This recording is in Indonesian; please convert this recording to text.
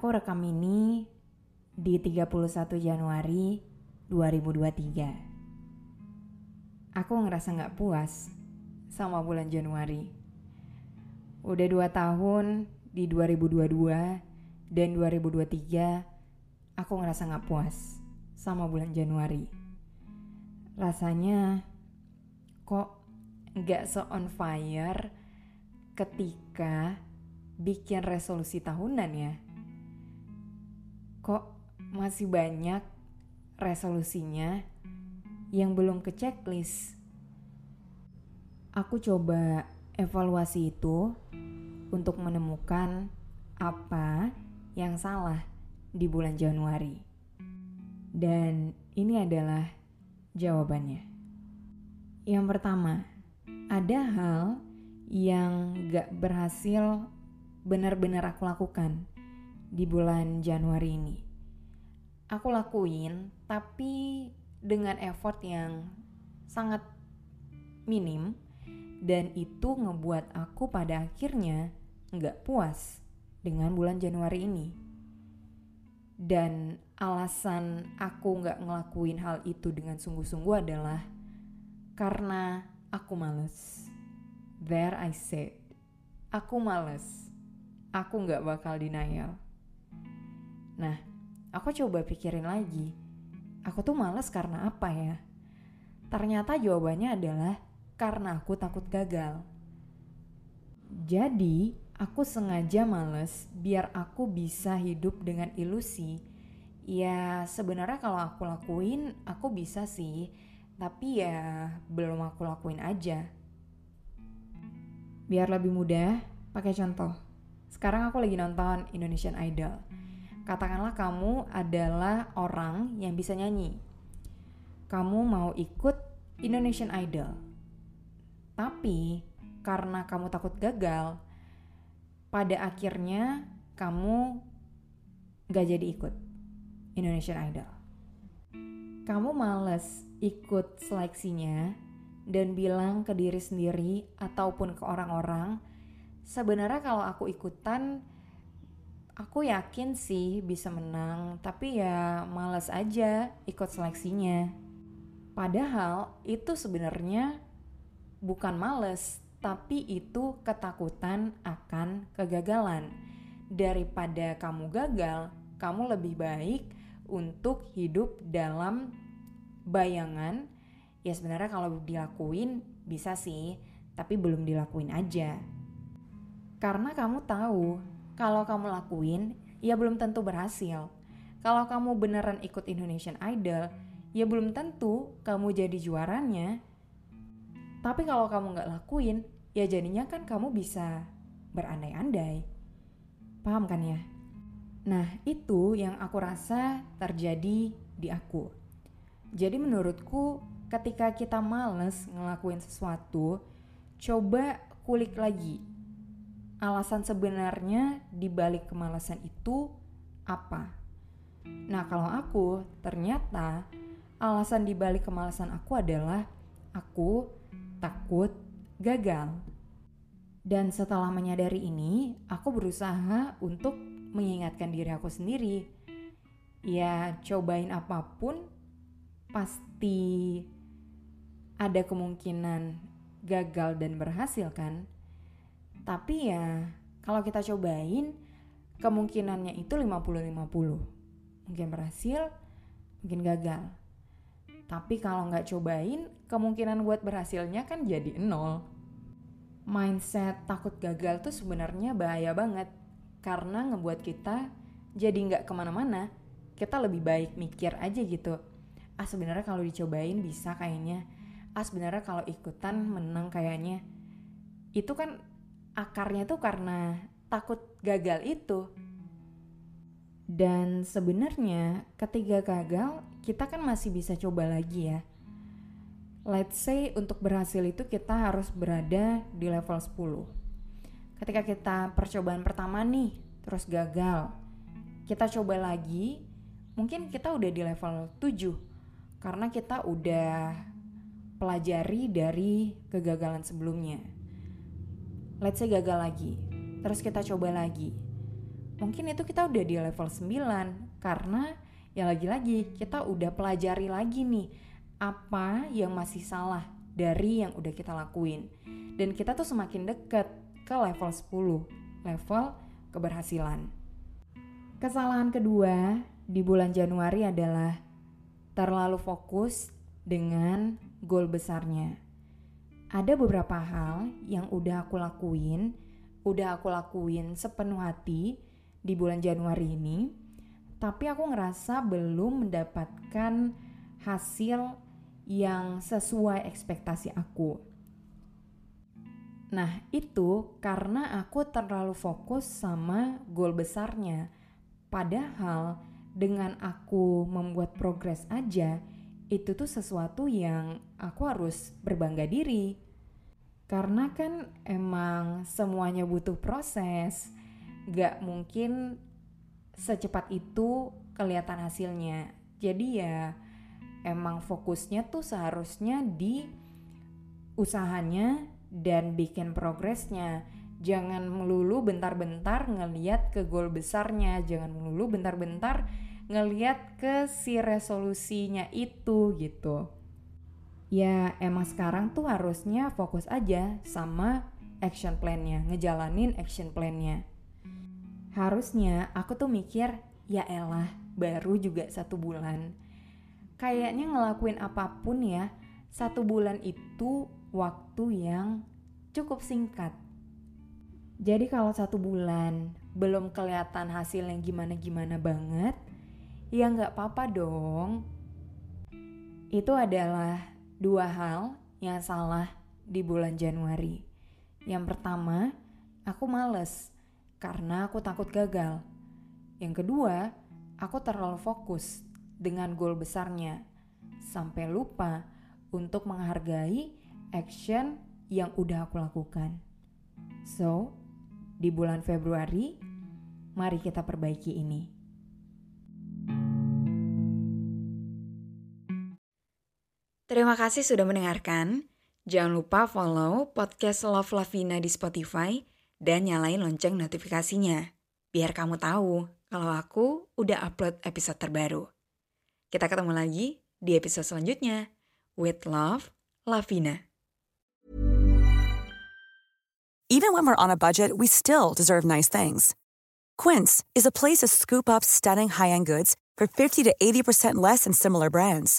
Aku rekam ini di 31 Januari 2023. Aku ngerasa gak puas sama bulan Januari. Udah dua tahun di 2022 dan 2023 aku ngerasa gak puas sama bulan Januari. Rasanya kok gak so on fire ketika bikin resolusi tahunan ya. Kok masih banyak resolusinya yang belum ke checklist. Aku coba evaluasi itu untuk menemukan apa yang salah di bulan Januari. Dan ini adalah jawabannya. Yang pertama, ada hal yang gak berhasil benar-benar aku lakukan di bulan Januari ini. Aku lakuin, tapi dengan effort yang sangat minim, dan itu ngebuat aku pada akhirnya nggak puas dengan bulan Januari ini. Dan alasan aku nggak ngelakuin hal itu dengan sungguh-sungguh adalah karena aku males. There I said, aku males aku nggak bakal denial. Nah, aku coba pikirin lagi. Aku tuh males karena apa ya? Ternyata jawabannya adalah karena aku takut gagal. Jadi, aku sengaja males biar aku bisa hidup dengan ilusi. Ya, sebenarnya kalau aku lakuin, aku bisa sih. Tapi ya, belum aku lakuin aja. Biar lebih mudah, pakai contoh. Sekarang aku lagi nonton Indonesian Idol. Katakanlah kamu adalah orang yang bisa nyanyi. Kamu mau ikut Indonesian Idol. Tapi karena kamu takut gagal, pada akhirnya kamu gak jadi ikut Indonesian Idol. Kamu males ikut seleksinya dan bilang ke diri sendiri ataupun ke orang-orang sebenarnya kalau aku ikutan aku yakin sih bisa menang tapi ya males aja ikut seleksinya. Padahal itu sebenarnya bukan males tapi itu ketakutan akan kegagalan. Daripada kamu gagal kamu lebih baik untuk hidup dalam bayangan. Ya sebenarnya kalau dilakuin bisa sih tapi belum dilakuin aja. Karena kamu tahu kalau kamu lakuin ya belum tentu berhasil. Kalau kamu beneran ikut Indonesian Idol, ya belum tentu kamu jadi juaranya. Tapi kalau kamu nggak lakuin, ya jadinya kan kamu bisa berandai-andai. Paham kan ya? Nah, itu yang aku rasa terjadi di aku. Jadi menurutku ketika kita males ngelakuin sesuatu, coba kulik lagi alasan sebenarnya di balik kemalasan itu apa? Nah, kalau aku ternyata alasan di balik kemalasan aku adalah aku takut gagal. Dan setelah menyadari ini, aku berusaha untuk mengingatkan diri aku sendiri. ya cobain apa pun pasti ada kemungkinan gagal dan berhasil kan tapi ya kalau kita cobain kemungkinannya itu 50-50 mungkin berhasil mungkin gagal. Tapi kalau nggak cobain kemungkinan buat berhasilnya kan jadi nol. Mindset takut gagal tuh sebenarnya bahaya banget. Karena ngebuat kita jadi nggak ke mana-mana. Kita lebih baik mikir aja gitu. Ah sebenarnya kalau dicobain bisa kayaknya. Ah sebenarnya kalau ikutan menang kayaknya. Itu kan akarnya tuh karena takut gagal itu. Dan sebenarnya ketika gagal kita kan masih bisa coba lagi ya. Let's say untuk berhasil itu kita harus berada di level 10 ketika kita percobaan pertama nih terus gagal kita coba lagi mungkin kita udah di level 7 karena kita udah pelajari dari kegagalan sebelumnya. Let's say gagal lagi, terus kita coba lagi. Mungkin itu kita udah di level 9 karena ya lagi-lagi kita udah pelajari lagi nih apa yang masih salah dari yang udah kita lakuin. Dan kita tuh semakin deket ke level 10, level keberhasilan. Kesalahan kedua di bulan Januari adalah terlalu fokus dengan goal besarnya. Ada beberapa hal yang udah aku lakuin, udah aku lakuin sepenuh hati di bulan Januari ini, tapi aku ngerasa belum mendapatkan hasil yang sesuai ekspektasi aku. Nah, itu karena aku terlalu fokus sama goal besarnya. Padahal dengan aku membuat progres aja, itu tuh sesuatu yang aku harus berbangga diri. Karena kan emang semuanya butuh proses, gak mungkin secepat itu kelihatan hasilnya. Jadi ya emang fokusnya tuh seharusnya di usahanya dan bikin progresnya jangan melulu bentar-bentar ngeliat ke goal besarnya jangan melulu bentar-bentar ngeliat ke si resolusinya itu gitu. Ya emang sekarang tuh harusnya fokus aja sama action plan-nya ngejalanin action plan-nya. Harusnya aku tuh mikir ya elah baru juga satu bulan. Kayaknya ngelakuin apa pun ya satu bulan itu waktu yang cukup singkat. Jadi kalau satu bulan belum kelihatan hasil yang gimana-gimana banget, ya nggak apa-apa dong. Itu adalah dua hal yang salah di bulan Januari. Yang pertama, aku males karena aku takut gagal. Yang kedua, aku terlalu fokus dengan goal besarnya sampai lupa untuk menghargai action yang udah aku lakukan. So, di bulan Februari, mari kita perbaiki ini. Terima kasih sudah mendengarkan. Jangan lupa follow podcast Love Lavina di Spotify dan nyalain lonceng notifikasinya. Biar kamu tahu kalau aku udah upload episode terbaru. Kita ketemu lagi di episode selanjutnya. With Love, Lavina. Even when we're on a budget, we still deserve nice things. Quince is a place to scoop up stunning high-end goods for 50 to 80% less than similar brands.